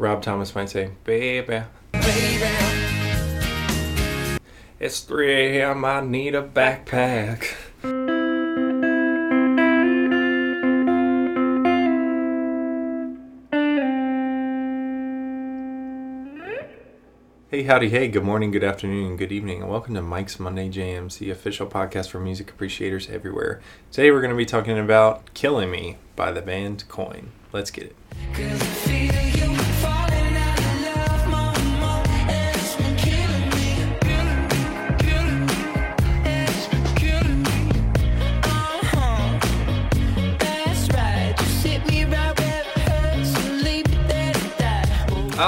Rob Thomas might say, baby. It's 3 a.m. I need a backpack. Hey, howdy, hey, good morning, good afternoon, good evening, and welcome to Mike's Monday Jams, the official podcast for music appreciators everywhere. Today we're going to be talking about Killing Me by the band Coin. Let's get it.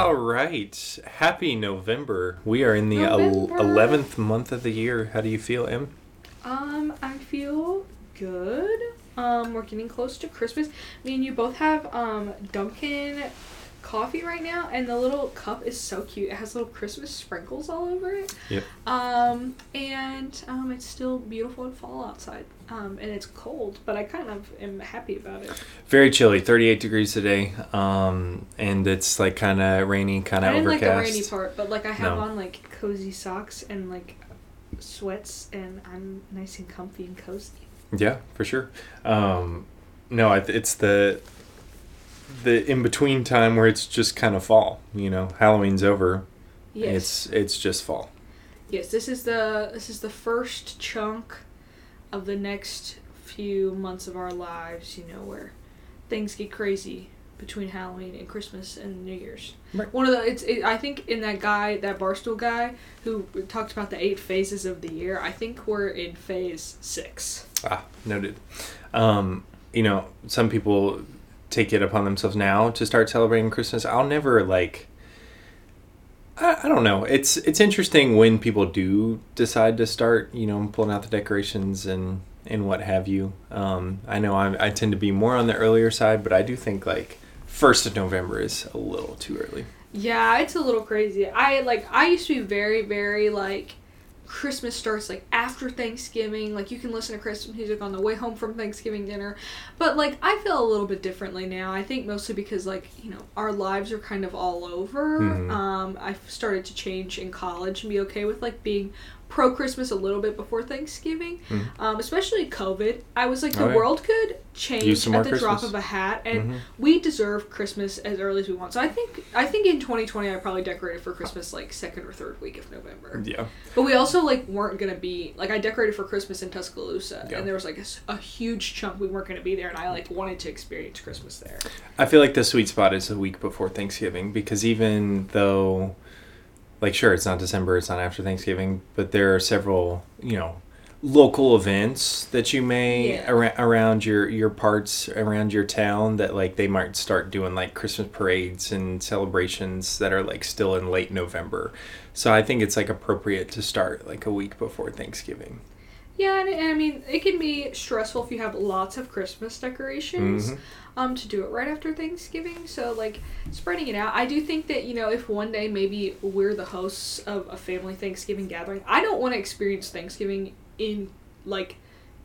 All right. Happy November. We are in the November. eleventh month of the year. How do you feel, Em? Um, I feel good. Um, we're getting close to Christmas. Me and you both have um Dunkin' coffee right now, and the little cup is so cute. It has little Christmas sprinkles all over it. Yep. Um, and um, it's still beautiful and fall outside. Um, and it's cold, but I kind of am happy about it. Very chilly, thirty-eight degrees today. Um, and it's like kind of rainy, kind of. I of didn't like the rainy part, but like I have No. on like cozy socks and like sweats, and I'm nice and comfy and cozy. Yeah, for sure. Um, no, it's the the in between time where it's just kind of fall. You know, Halloween's over. Yes. It's it's just fall. Yes, this is the this is the first chunk of the next few months of our lives, you know, where things get crazy between Halloween and Christmas and New Year's. Right. One of the it's it, I think in that guy that barstool guy who talked about the eight phases of the year. I think we're in phase six. Ah, noted. Um, you know, some people take it upon themselves now to start celebrating Christmas. I'll never like. I, I don't know. It's it's interesting when people do decide to start, you know, pulling out the decorations and and what have you. Um, I know I I tend to be more on the earlier side, but I do think like first of November is a little too early. Yeah, it's a little crazy. I like I used to be very very like Christmas starts like after Thanksgiving. Like you can listen to Christmas music on the way home from Thanksgiving dinner. But like I feel a little bit differently now. I think mostly because like, you know, our lives are kind of all over. Mhm. Um I've started to change in college and be okay with like being pro Christmas a little bit before Thanksgiving. Mhm. Um especially COVID. I was like the Oh, yeah. world could change at the drop of a hat and Mhm. we deserve Christmas as early as we want. So I think I think in 2020 I probably decorated for Christmas like second or third week of November. Yeah. But we also like weren't gonna be like I decorated for Christmas in Tuscaloosa, Yeah. and there was like a huge chunk we weren't gonna be there, and I like wanted to experience Christmas there. I feel like the sweet spot is a week before Thanksgiving because even though, like, sure, it's not December, it's not after Thanksgiving, but there are several, you know, local events that you may Yeah. ar- around your your parts around your town that like they might start doing like Christmas parades and celebrations that are like still in late November. So I think it's like appropriate to start like a week before Thanksgiving. Yeah, and, and I mean it can be stressful if you have lots of Christmas decorations. Mhm. Um, to do it right after Thanksgiving, so like spreading it out. I do think that you know if one day maybe we're the hosts of a family Thanksgiving gathering, I don't want to experience Thanksgiving in like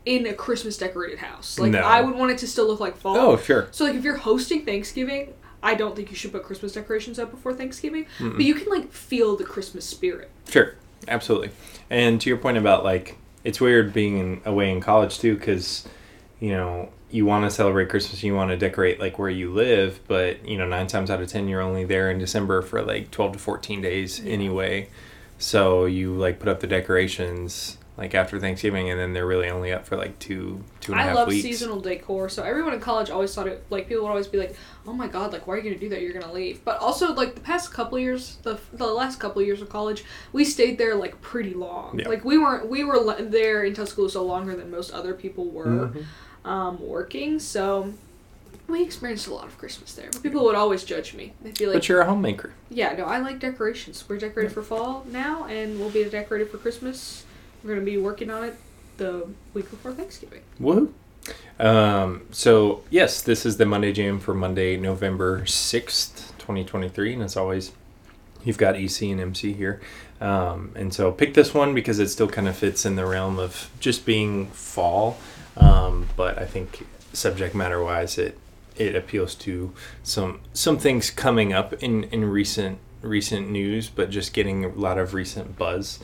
in a Christmas decorated house. Like No. I would want it to still look like fall. Oh, sure. So like if you're hosting Thanksgiving, I don't think you should put Christmas decorations up before Thanksgiving, Mm-mm. but you can like feel the Christmas spirit. Sure, absolutely. And to your point about like, it's weird being away in college too, because you know you want to celebrate Christmas, you want to decorate like where you live, but you know nine times out of ten you're only there in December for like twelve to fourteen days Yeah. anyway. So you like put up the decorations like after Thanksgiving, and then they're really only up for like two two and a I half love seasonal decor, so everyone in college always thought it like people would always be like, "Oh my god, like why are you gonna do that? You're gonna leave." But also like the past couple of years, the the last couple of years of college, we stayed there like pretty long. Yeah. Like we weren't we were le- there in Tuscaloosa longer than most other people were Mhm. Um, working, so. We experienced a lot of Christmas there, but people would always judge me. They'd be like, But you're a homemaker. Yeah, no, I like decorations. We're decorated for fall now, and we'll be decorated for Christmas. We're gonna be working on it the week before Thanksgiving. Woohoo! Um, so yes, this is the Monday Jam for Monday, November sixth, twenty twenty three, and as always, you've got EC and MC here. Um, and so pick this one because it still kind of fits in the realm of just being fall. Um, but I think subject matter wise, it it appeals to some some things coming up in in recent recent news, but just getting a lot of recent buzz.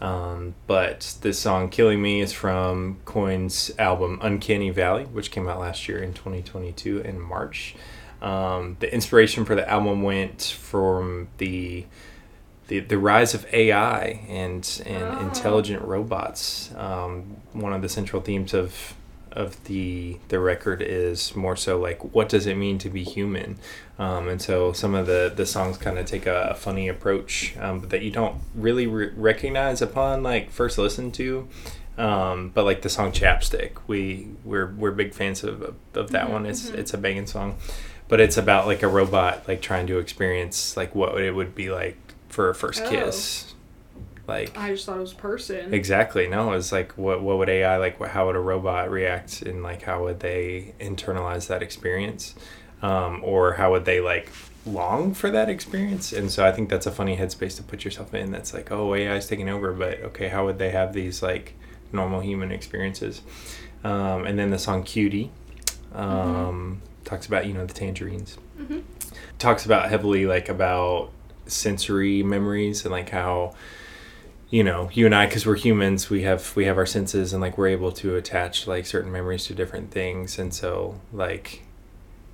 Um, but this song "Killing Me" is from Coin's album "Uncanny Valley," which came out last year in 2022 in March. Um, the inspiration for the album went from the the, the rise of AI and and Oh. intelligent robots. Um, one of the central themes of of the the record is more so like what does it mean to be human, um, and so some of the the songs kind of take a, a funny approach um, that you don't really re- recognize upon like first listen to. Um, but like the song "Chapstick," we we're we're big fans of of, of that Mhm, one. It's mhm. it's a banging song, but it's about like a robot like trying to experience like what it would be like for a first Oh. kiss. Like I just thought it was a person. exactly no, it's like what what would AI like? What, how would a robot react, and like how would they internalize that experience, um, or how would they like long for that experience? And so I think that's a funny headspace to put yourself in. That's like oh AI is taking over, but okay, how would they have these like normal human experiences? Um, and then the song "Cutie" um, talks about you know the tangerines hmm talks about heavily like about sensory memories and like how you know you and i because we're humans we have we have our senses and like we're able to attach like certain memories to different things. And so like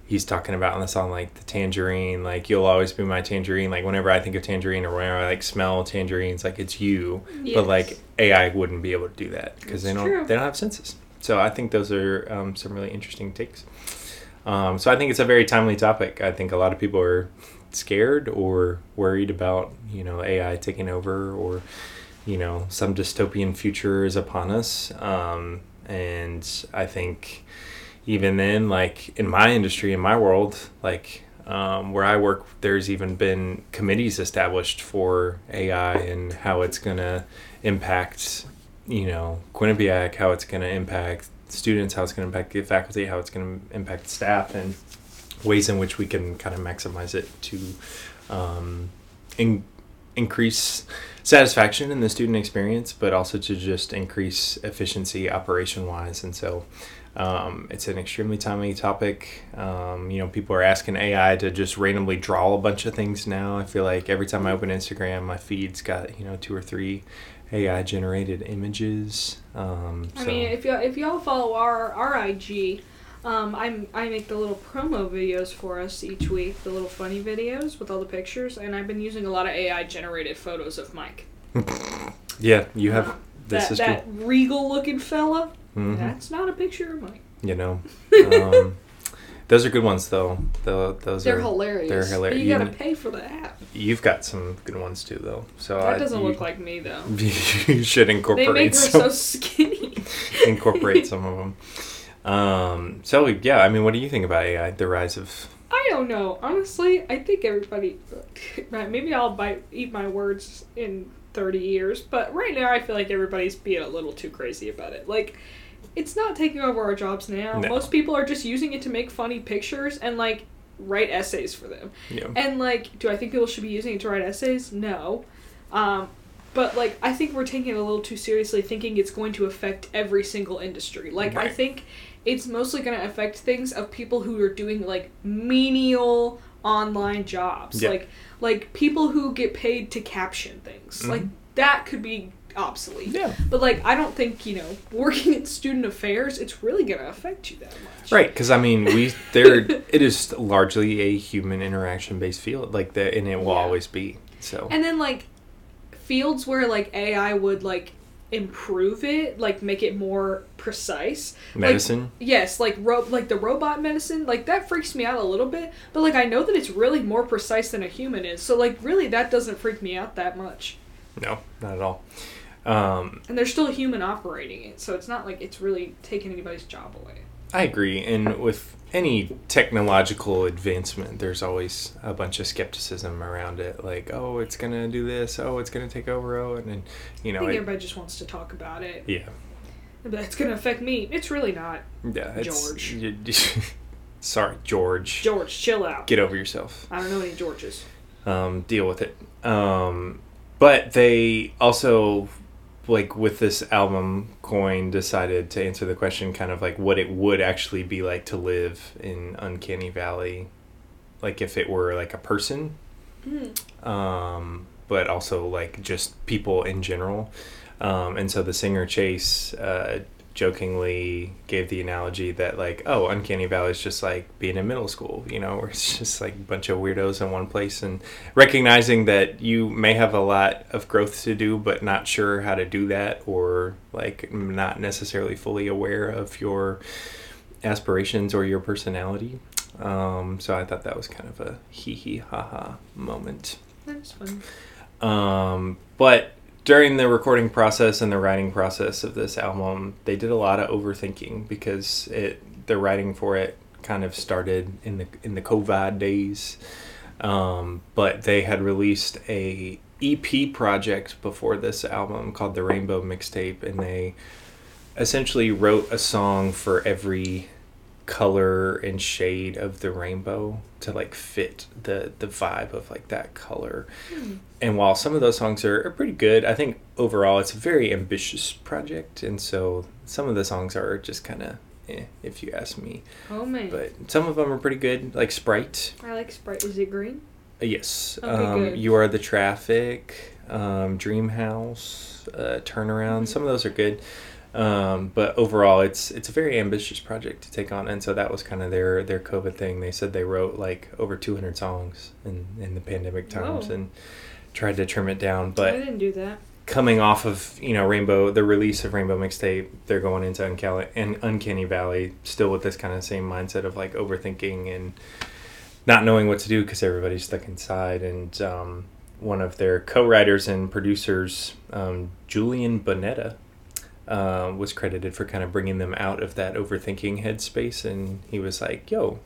he's talking about in the song like the tangerine like you'll always be my tangerine. Like whenever i think of tangerine or whenever i like smell tangerines like it's you. But like ai wouldn't be able to do that because they don't true. they don't have senses. So i think those are um, some really interesting takes. Um, so i think it's a very timely topic. I think a lot of people are scared or worried about you know ai taking over or you know some dystopian future is upon us. Um, and i think even then like in my industry in my world like um, where i work there's even been committees established for ai and how it's going to impact you know quinnipiac how it's to impact students how it's going to impact the faculty how it's going to impact staff. And ways in which we can kind of maximize it to um, in, increase satisfaction in the student experience, but also to just increase efficiency operation wise. And so um, it's an extremely timely topic. Um, you know, people are asking AI to just randomly draw a bunch of things now. I feel like every time I open Instagram, my feed's got, you know, two or three AI generated images. Um, I so- mean, if y'all if y'all follow our our IG, um, I'm I make the little promo videos for us each week, the little funny videos with all the pictures, and I've been using a lot of AI generated photos of Mike. yeah, you have. Uh, this that is that regal looking fella. Mhm. That's not a picture of Mike. you know um, those are good ones though Tho- those They're are hilarious. they're hilar- But you you gotta pay for the app. you've got some good ones too though so That I- doesn't you, look like me though. you should incorporate. They make her some so skinny. incorporate some of them um so yeah i mean what do you think about ai the rise of I don't know. Honestly, I think everybody. Right, maybe I'll bite eat my words in thirty years, but right now I feel like everybody's being a little too crazy about it. Like, it's not taking over our jobs now. No. Most people are just using it to make funny pictures and like write essays for them. know And like, do I think people should be using it to write essays? No. Um, but like, I think we're taking it a little too seriously, thinking it's going to affect every single industry. Like, I think it's mostly going to affect things of people who are doing like menial online jobs, Yeah. like like people who get paid to caption things. Like Mhm. that could be obsolete. yeah But like, I don't think you know, working in student affairs, it's really going to affect you that much. right because i mean we there it is largely a human interaction based field like that and it will Yeah. always be so And then like fields where like AI would like improve it, like make it more precise. Like, medicine yes, like ro- like the robot medicine, like that freaks me out a little bit, but like I know that it's really more precise than a human is. So like really that doesn't freak me out that much. no not at all um And there's still a human operating it, so it's not like it's really taking anybody's job away. I agree. And with any technological advancement, there's always a bunch of skepticism around it. Like, oh, it's going to do this. Oh, it's going to take over. Oh, and then, you know. I think it, everybody just wants to talk about it. yeah. But it's gonna affect me. It's really not. Yeah. It's, George. you- sorry, George. George, chill out. Get over yourself. I don't know any Georges. Um, deal with it. Um, but they also like with this album, Coin decided to answer the question kind of like what it would actually be like to live in Uncanny Valley, like if it were like a person, Mm. um, but also like just people in general. Um, and so the singer Chase uh, jokingly gave the analogy that like, oh, Uncanny Valley is just like being in middle school, you know, where it's just like a bunch of weirdos in one place, and recognizing that you may have a lot of growth to do, but not sure how to do that, or like not necessarily fully aware of your aspirations or your personality. Um, so I thought that was kind of a hee hee ha ha moment. That's fun. Um, but during the recording process and the writing process of this album, they did a lot of overthinking because it the writing for it kind of started in the in the COVID days. Um, but they had released a EP project before this album called the Rainbow Mixtape, and they essentially wrote a song for every color and shade of the rainbow to like fit the the vibe of like that color and while some of those songs are, are pretty good i think overall it's a very ambitious project and so some of the songs are just kind of eh, if you ask me Oh man. but some of them are pretty good like sprite I like Sprite. Is it green? uh, yes Okay, um, you are the traffic um, dream house uh, turnaround Mhm. some of those are good um, but overall it's it's a very ambitious project to take on and so that was kind of their their covid thing they said they wrote like over 200 songs in in the pandemic times Whoa. and tried to trim it down I but didn't do that. coming off of you know rainbow the release of rainbow mixtape they're going into uncanny, and uncanny valley still with this kind of same mindset of like overthinking and not knowing what to do because everybody's stuck inside and um, one of their co-writers and producers um, julian bunetta uh, was credited for kind of bringing them out of that overthinking headspace and he was like yo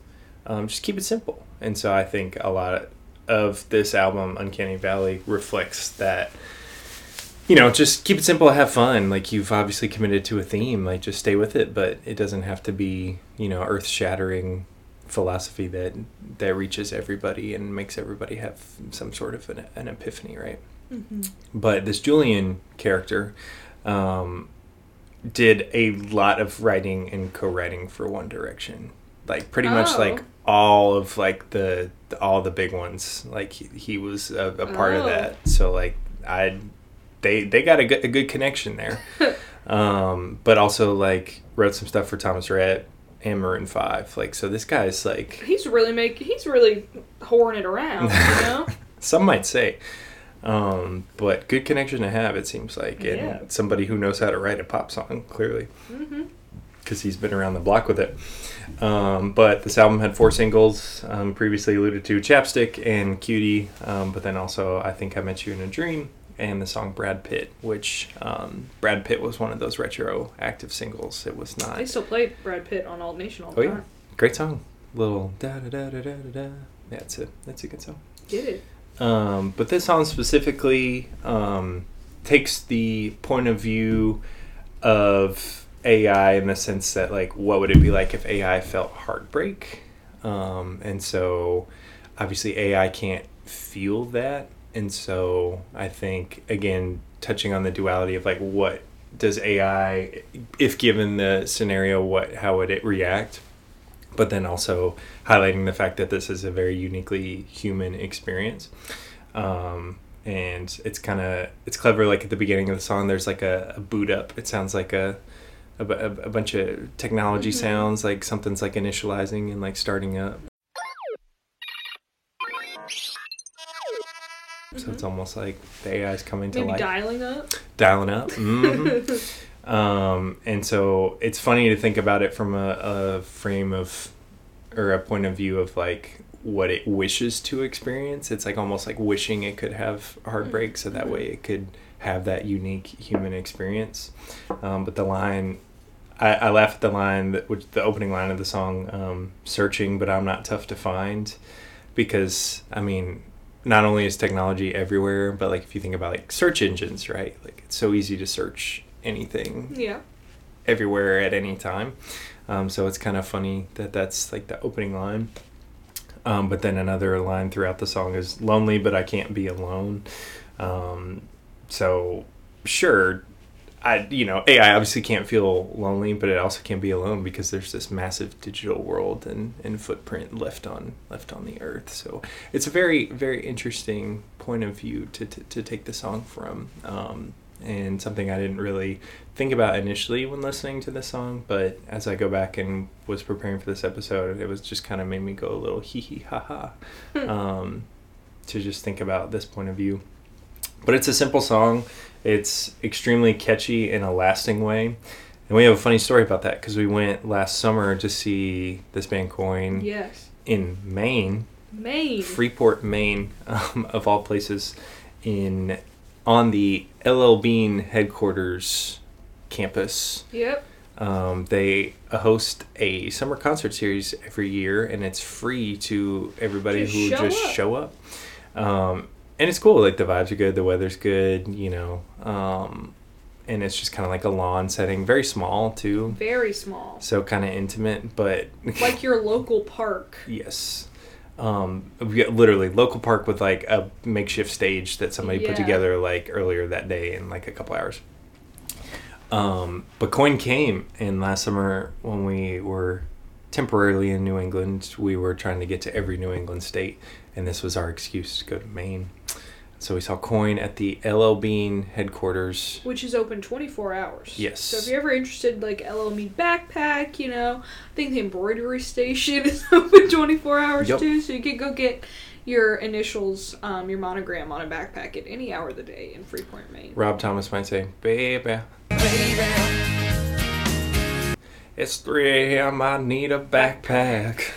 um, just keep it simple and so i think a lot of this album uncanny valley reflects that you know, just keep it simple, have fun. Like you've obviously committed to a theme, like just stay with it, but it doesn't have to be, you know, earth-shattering philosophy that that reaches everybody and makes everybody have some sort of an, an epiphany, right? Mm-hmm. But this Julian character um, did a lot of writing and co-writing for One Direction, like pretty much Oh. like all of like the, the all the big ones. Like he, he was a, a part of Oh. that. So like I, they they got a good, a good connection there. um, but also like wrote some stuff for Thomas Rhett and Maroon Five. Like so, this guy's like He's really making. He's really whoring it around. You know. some might say. Um, but good connection to have, it seems like, and Yeah. somebody who knows how to write a pop song, clearly, mm-hmm. because he's been around the block with it. Um, but this album had four singles, um, previously alluded to Chapstick and Cutie, um, but then also I Think I Met You in a Dream and the song Brad Pitt, which um, Brad Pitt was one of those retroactive singles. It was not. They still play Brad Pitt on Nation all the Oh, yeah. Great song. Little da da da da da da da. Yeah, it's a, that's a good song. Get it? Um, but this song specifically um, takes the point of view of AI in the sense that, like, what would it be like if AI felt heartbreak? Um, and so, obviously, AI can't feel that. And so, I think, again, touching on the duality of, like, what does AI, if given the scenario, what how would it react? But then also highlighting the fact that this is a very uniquely human experience um, and it's kind of it's clever like at the beginning of the song there's like a, a boot up it sounds like a a, a bunch of technology Mhm. sounds like something's like initializing and like starting up so it's almost like the ai is coming to life dialing up. dialing up Mhm. um, and so it's funny to think about it from a, a frame of or a point of view of like what it wishes to experience. It's like almost like wishing it could have heartbreak so that way it could have that unique human experience. Um, but the line I, I laugh at the line that which the opening line of the song um, searching but i'm not tough to find. Because i mean not only is technology everywhere but like if you think about like search engines right? Like it's so easy to search anything yeah. everywhere at any time. Um, so it's kind of funny that that's like the opening line. Um, but then another line throughout the song is lonely, but I can't be alone. Um, so sure, I you know AI obviously can't feel lonely, but it also can't be alone because there's this massive digital world and, and footprint left on left on the earth. So it's a very very interesting point of view to to, to take the song from, um, and something I didn't really think about initially when listening to the song, but as I go back and was preparing for this episode, it was just kind of made me go a little hee hee ha ha, um, to just think about this point of view. But it's a simple song. It's extremely catchy in a lasting way. And we have a funny story about that because we went last summer to see this band Coin Yes. in Maine, Maine. Freeport, Maine, um, of all places, in on the LL Bean headquarters campus. Yep. Um, they host a summer concert series every year, and it's free to everybody Just who show just up. show up. Um, and it's cool. Like the vibes are good, the weather's good, you know. Um, and it's just kind of like a lawn setting, very small too, Very small. so kind of intimate, but Like your local park. Yes. Um, we got literally local park with like a makeshift stage that somebody put together like earlier that day in like a couple hours. Um, but Coin came, and last summer when we were temporarily in New England, we were trying to get to every New England state, and this was our excuse to go to Maine. So we saw Coin at the LL Bean headquarters. which is open 24 hours. Yes. So if you're ever interested, like LL Bean backpack, you know, I think the embroidery station is open 24 hours Yep. too. So you can go get your initials, um, your monogram on a backpack at any hour of the day in Freeport, Maine. Rob Thomas might say, "Baby, it's 3 a.m. I need a backpack."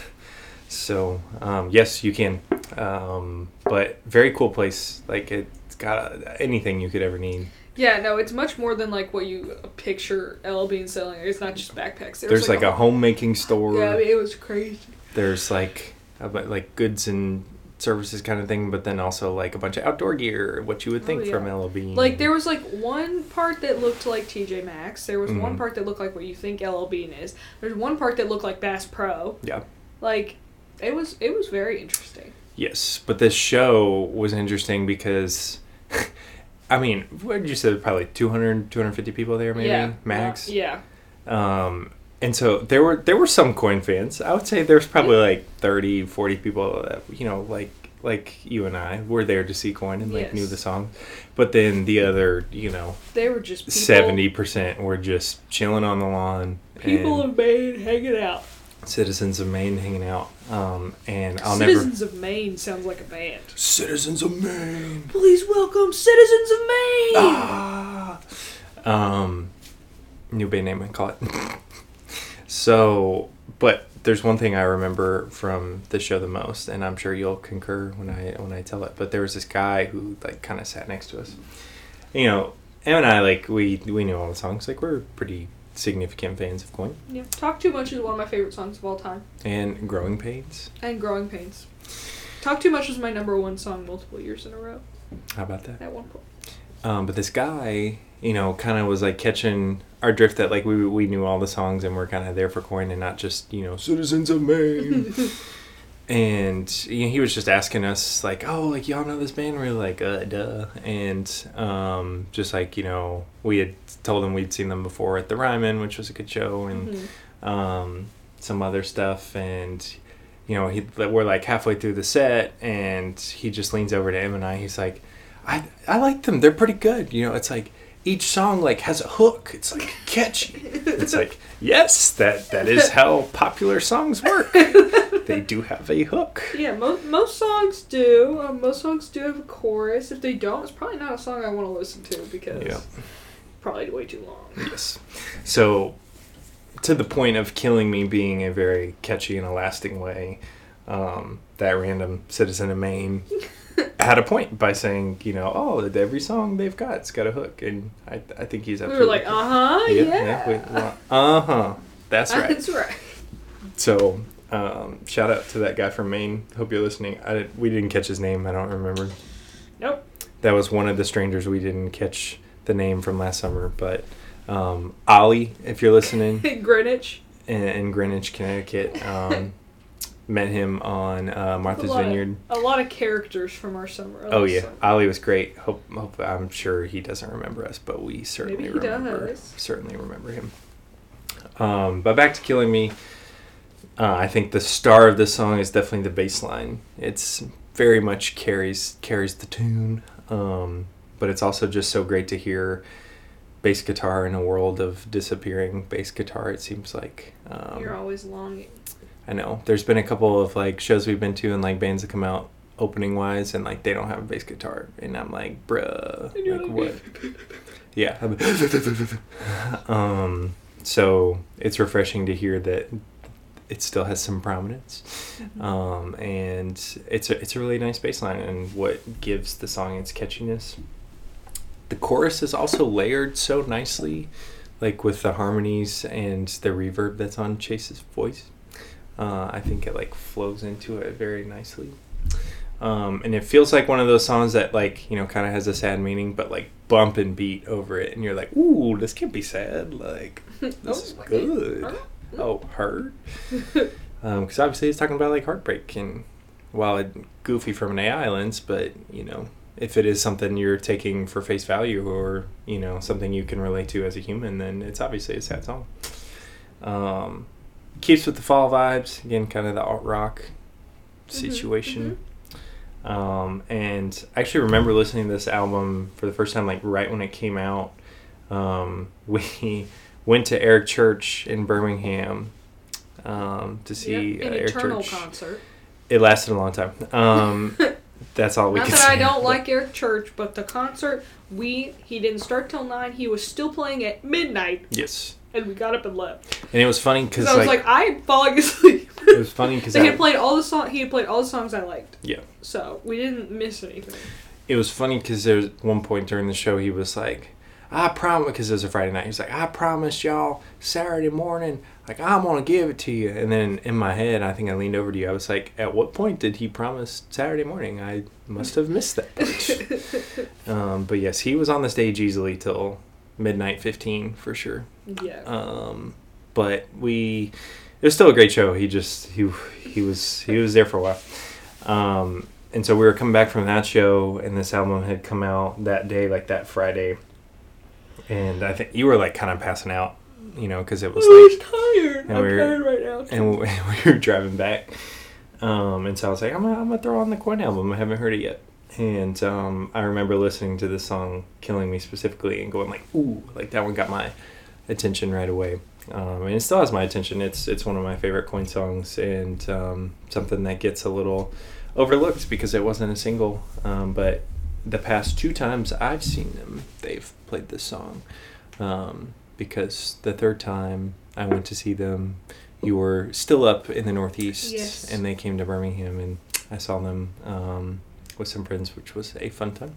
So, um, yes, you can. Um, but very cool place. Like it's got anything you could ever need. Yeah, no, it's much more than like what you picture LL Bean selling. It's not just backpacks. There There's was, like a homemaking store. Yeah, I mean, it was crazy. There's like about like goods and services kind of thing, but then also like a bunch of outdoor gear, what you would think Oh, yeah. from LB. Like there was like one part that looked like TJ Maxx. There was one Mhm. part that looked like what you think LL Bean is. There's one part that looked like Bass Pro. Yeah. Like it was it was very interesting. Yes, but this show was interesting because, I mean, what did you say? Probably 200, 250 people there, maybe yeah. max. Yeah. Um, and so there were there were some coin fans. I would say there was probably like 30, 40 people that you know like like you and I were there to see coin and like Yes. knew the song, but then the other you know They were just seventy percent were just chilling on the lawn. people of Maine hanging out. citizens of Maine hanging out. Um, and I'll never Citizens of Maine sounds like a band. citizens of Maine. Please welcome Citizens of Maine. Ah. Um, new band name, I call it. so, but there's one thing I remember from the show the most, and I'm sure you'll concur when I when I tell it. But there was this guy who like kind of sat next to us. You know, Em and I like we we knew all the songs. Like we're pretty significant fans of Coin Yeah. Talk Too Much is one of my favorite songs of all time. and Growing Pains. And Growing Pains. Talk Too Much was my number one song multiple years in a row How about that? at one point. Um, but this guy, you know, kind of was like catching our drift that like we we knew all the songs and we're kind of there for coin and not just you know citizens of Maine. and you know, he was just asking us like, oh, like y'all know this band? We are like, uh, duh. And um, just like you know, we had told him we'd seen them before at the Ryman, which was a good show, and Mhm. um, some other stuff. And you know he we're like halfway through the set and he just leans over to him and I. He's like I I like them. They're pretty good. You know it's like each song like has a hook. It's like catchy. It's like yes that that is how popular songs work they do have a hook Yeah, most most songs do. Um, most songs do have a chorus. If they don't, it's probably not a song I want to listen to because Yeah. probably way too long. yes so to the point of killing me being a very catchy and a lasting way um, that random citizen of Maine had a point by saying, you know, oh, every song they've got, it's got a hook, and I, I think he's absolutely. We were like, uh huh, yeah. uh huh. That's right. That's right. So, um, shout out to that guy from Maine. Hope you're listening. I, we didn't catch his name. I don't remember. Nope. That was one of the strangers we didn't catch the name from last summer, but um, Ollie, if you're listening Greenwich. in, in Greenwich, Connecticut. Um, met him on uh, Martha's a Vineyard. Of, a lot of characters from our summer. Oh yeah, summer. Ollie was great. Hope, hope I'm sure he doesn't remember us, but we certainly Maybe he remember. does. Certainly remember him. Um, but back to killing me. Uh, I think the star of this song is definitely the bass line. It's very much carries carries the tune, um, but it's also just so great to hear bass guitar in a world of disappearing bass guitar. It seems like um, You're always longing. I know. There's been a couple of like shows we've been to and like bands that come out opening wise and like they don't have a bass guitar and I'm like, bruh, And you're like like- what? yeah. um. So it's refreshing to hear that it still has some prominence, um, and it's a it's a really nice bass line and what gives the song its catchiness. The chorus is also layered so nicely, like with the harmonies and the reverb that's on Chase's voice. Uh, I think it like flows into it very nicely. Um, and it feels like one of those songs that like you know kind of has a sad meaning, but like bump and beat over it, and you're like, "Ooh, this can't be sad. Like this Oh, is good." Oh, hurt. Because obviously it's talking about like heartbreak, and while it goofy from an AI lens, but you know if it is something you're taking for face value or you know something you can relate to as a human, then it's obviously a sad song. Um, keeps with the fall vibes again, kind of the alt rock situation. Um, and I actually remember listening to this album for the first time, like right when it came out. Um, we went to Eric Church in Birmingham um, to see Yep, uh, an Eric Church. concert. It lasted a long time. Um, that's all we Not that I don't like Eric Church, but the concert we he didn't start till nine. He was still playing at midnight, Yes, and we got up and left. and it was funny Because because I was like, like, I'm falling asleep. it was funny because he had played all the song. He had played all the songs I liked. Yeah. So we didn't miss anything. it was funny because there was one point during the show he was like, "I promise," because it was a Friday night. He's like, "I promised y'all Saturday morning, like I'm gonna give it to you." And then in my head, I think I leaned over to you. I was like, "At what point did he promise Saturday morning? I must have missed that part." um, but yes, he was on the stage easily till midnight fifteen for sure. yeah. Um, but we, it was still a great show. He just he he was he was there for a while. Um, and so we were coming back from that show, and this album had come out that day, like that Friday. And I think you were like kind of passing out, you know, because it was I was tired. and I'm we're- tired right now. and we, we were driving back. Um, and so I was like, I'm gonna, I'm gonna throw on the Coin album. I haven't heard it yet. And um, I remember listening to this song, "Killing Me" specifically, and going like, "Ooh!" Like that one got my attention right away. Um, and it still has my attention. It's it's one of my favorite Coin songs, and um, something that gets a little overlooked because it wasn't a single. Um, but the past two times I've seen them, they've played this song. Um, because the third time I went to see them, you were still up in the Northeast, Yes. and they came to Birmingham, and I saw them um, with some friends, which was a fun time.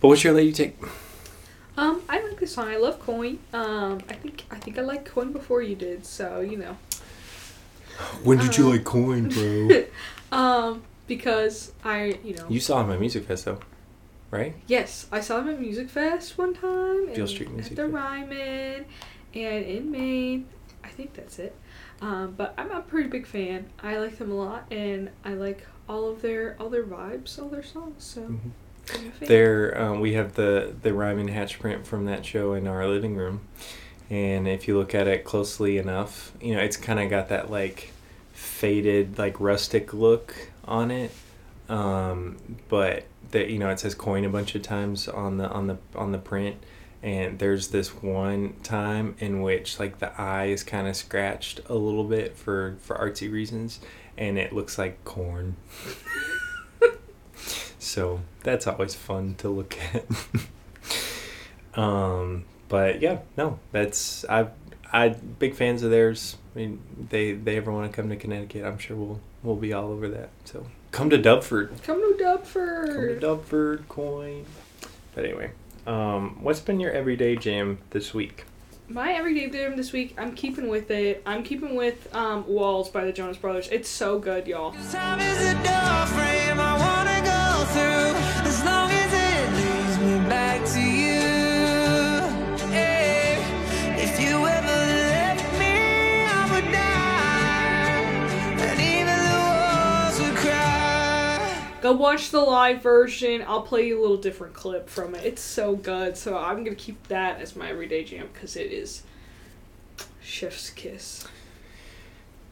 But what's your lady take? Um, I like this song. I love Coin. Um, I think I think I liked Coin before you did. So you know. When did you like coin, bro? Um, because I you know. you saw him at Music Fest, though, right? Yes, I saw them at Music Fest one time. Beale Street Music At the Fest. Ryman and in Maine. I think that's it. Um, but I'm a pretty big fan. I like them a lot, and I like all of their all their vibes, all their songs. So Mhm. Fan. There, um, we have the the Ryman hatch print from that show in our living room, and if you look at it closely enough, you know it's kind of got that like faded, like rustic look on it. Um, but that you know it says coin a bunch of times on the on the on the print, and there's this one time in which like the eye is kind of scratched a little bit for for artsy reasons, and it looks like corn. So that's always fun to look at. um, but yeah, no, that's I I big fans of theirs. I mean, they they ever want to come to Connecticut, I'm sure we'll we'll be all over that. So come to Dubford. Come to Dubford. Come to Dubford. Dubford, coin. But anyway, um, what's been your everyday jam this week? My everyday jam this week, I'm keeping with it. I'm keeping with um, Walls by the Jonas Brothers. It's so good, y'all. Go watch the live version. I'll play you a little different clip from it. It's so good. So I'm gonna keep that as my everyday jam because it is chef's kiss.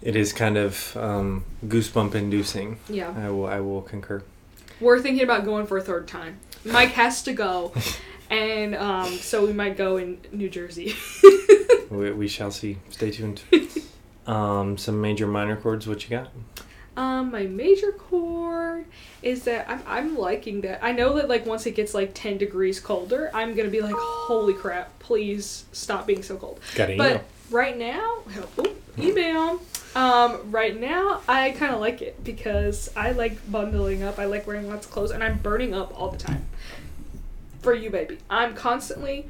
It is kind of um, goosebump inducing. Yeah. I will. I will concur. We're thinking about going for a third time. Mike has to go, and um, so we might go in New Jersey. We, we shall see. Stay tuned. um, some major minor chords. What you got? Um, my major chord is that I'm, I'm liking that. I know that like once it gets like 10 degrees colder, I'm gonna be like, holy crap, please stop being so cold. Got an But email. right now, oh, email. Um, right now, I kind of like it because I like bundling up. I like wearing lots of clothes, and I'm burning up all the time. For you, baby, I'm constantly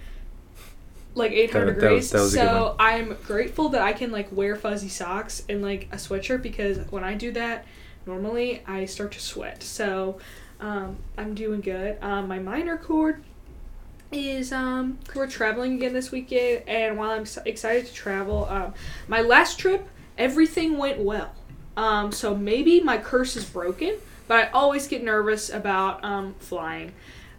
like 800 That- that was- degrees. that was so. I'm grateful that I can like wear fuzzy socks and like a sweatshirt because when I do that, normally I start to sweat. So um, I'm doing good. Um, my minor chord is um we're traveling again this weekend and while i'm excited to travel um my last trip everything went well um so maybe my curse is broken but i always get nervous about um flying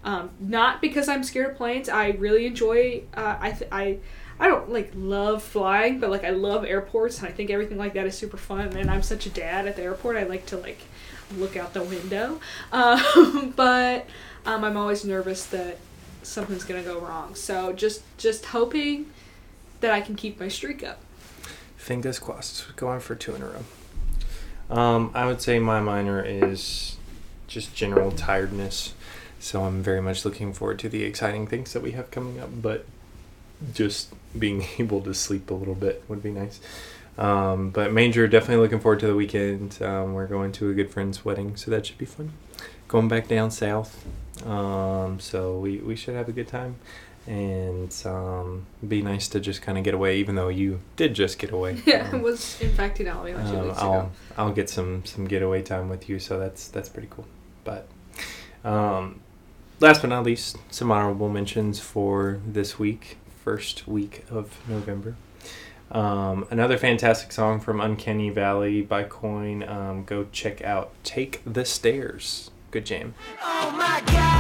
um not because i'm scared of planes i really enjoy uh, i th- i I don't like love flying, but like I love airports and I think everything like that is super fun. And I'm such a dad at the airport. I like to like look out the window. Um, but um, I'm always nervous that something's gonna go wrong. So just just hoping that I can keep my streak up. Fingers crossed. Going for two in a row. Um, I would say my minor is just general tiredness. So I'm very much looking forward to the exciting things that we have coming up, but just being able to sleep a little bit would be nice. Um, but major, definitely looking forward to the weekend. Um, we're going to a good friend's wedding, so that should be fun. Going back down south, um, so we, we should have a good time, and um, be nice to just kind of get away. Even though you did just get away, Yeah, I Um, was in fact in Alabama two um, weeks I'll ago. I'll get some some getaway time with you, so that's that's pretty cool. But um, last but not least, some honorable mentions for this week, first week of November. Um, another fantastic song from Uncanny Valley by Coin. Um, go check out "Take the Stairs." Good jam. Oh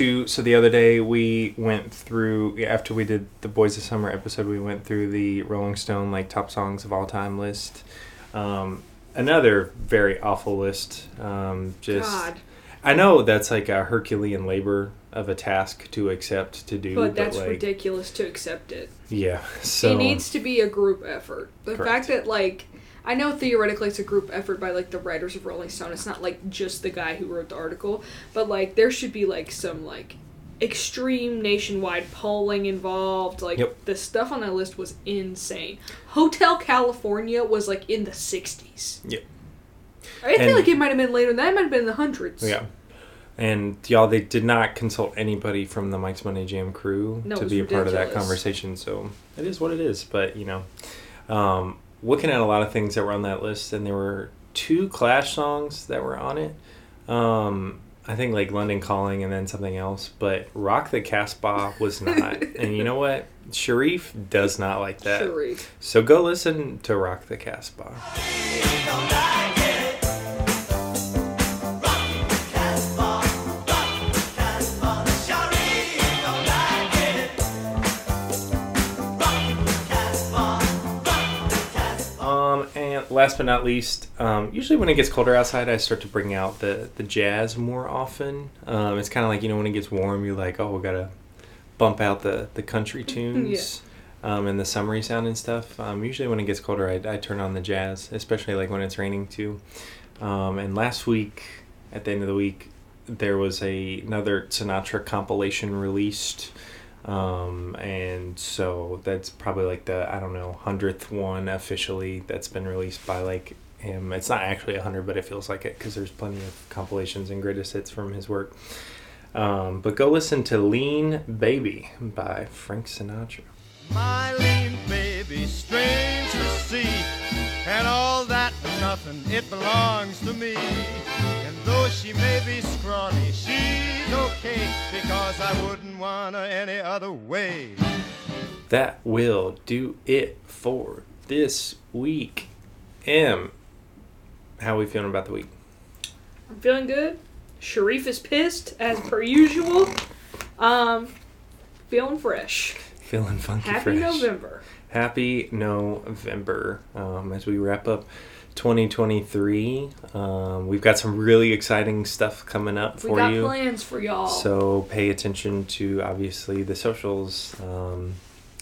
two. So the other day we went through after we did the Boys of Summer episode. We went through the Rolling Stone like top songs of all time list. Um, another very awful list. Um, just God, I know that's like a Herculean labor of a task to accept to do, but that's like, ridiculous to accept it. Yeah. So it needs to be a group effort. The Correct. fact that like I know theoretically it's a group effort by like the writers of Rolling Stone. It's not like just the guy who wrote the article, but like there should be like some like extreme nationwide polling involved. Like Yep. the stuff on that list was insane. Hotel California was like in the 60s. Yep. I feel And- like it might have been later. That might have been in the hundreds. Yeah. And y'all, they did not consult anybody from the Mike's Monday Jam crew No, to was be a part of that conversation. So it is what it is. But you know, um, looking at a lot of things that were on that list, and there were two Clash songs that were on it. Um, I think like London Calling and then something else, but Rock the Casbah was not. and you know what? Sharif does not like that. Sharif. So go listen to Rock the Casbah. Last but not least, um, usually when it gets colder outside, I start to bring out the, the jazz more often. Um, it's kind of like, you know, when it gets warm, you're like, oh, we got to bump out the, the country tunes um, and the summery sound and stuff. Um, usually when it gets colder, I, I turn on the jazz, especially like when it's raining too. Um, and last week, at the end of the week, there was a another Sinatra compilation released. Um, and so that's probably like the I don't know hundredth one officially that's been released by like him. It's not actually a hundred, but it feels like it because there's plenty of compilations and greatest hits from his work. Um, but go listen to "Lean Baby" by Frank Sinatra. My lean baby, strange to see, and all that nothing, it belongs to me. And Though she may be scrawny, she's okay because I wouldn't want her any other way. That will do it for this week. M, how are we feeling about the week? I'm feeling good. Sharif is pissed as per usual. Um, feeling fresh. Feeling funky Happy fresh. November. Happy November. Um, as we wrap up 2023, um, we've got some really exciting stuff coming up We for got you. plans for y'all. So pay attention to obviously the socials. Um,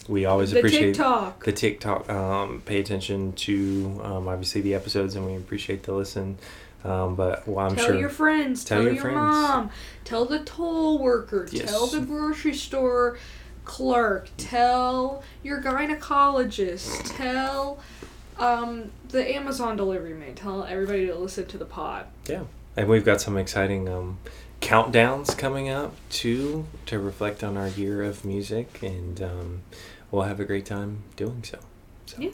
we always the appreciate TikTok. the TikTok. Um, pay attention to um, obviously the episodes, and we appreciate the listen. Um, but well, I'm tell sure your friends. Tell Tell, your your, friends. mom. Tell the toll worker. Yes. Tell the grocery store clerk. Tell your gynecologist. Tell um, the Amazon delivery man. Tell everybody to listen to the pod. Yeah, and we've got some exciting um, countdowns coming up too to reflect on our year of music, and um, we'll have a great time doing so. so Yeah.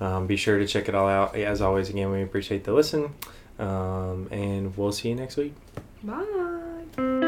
Um, be sure to check it all out. As always, again, we appreciate the listen, um, and we'll see you next week. Bye.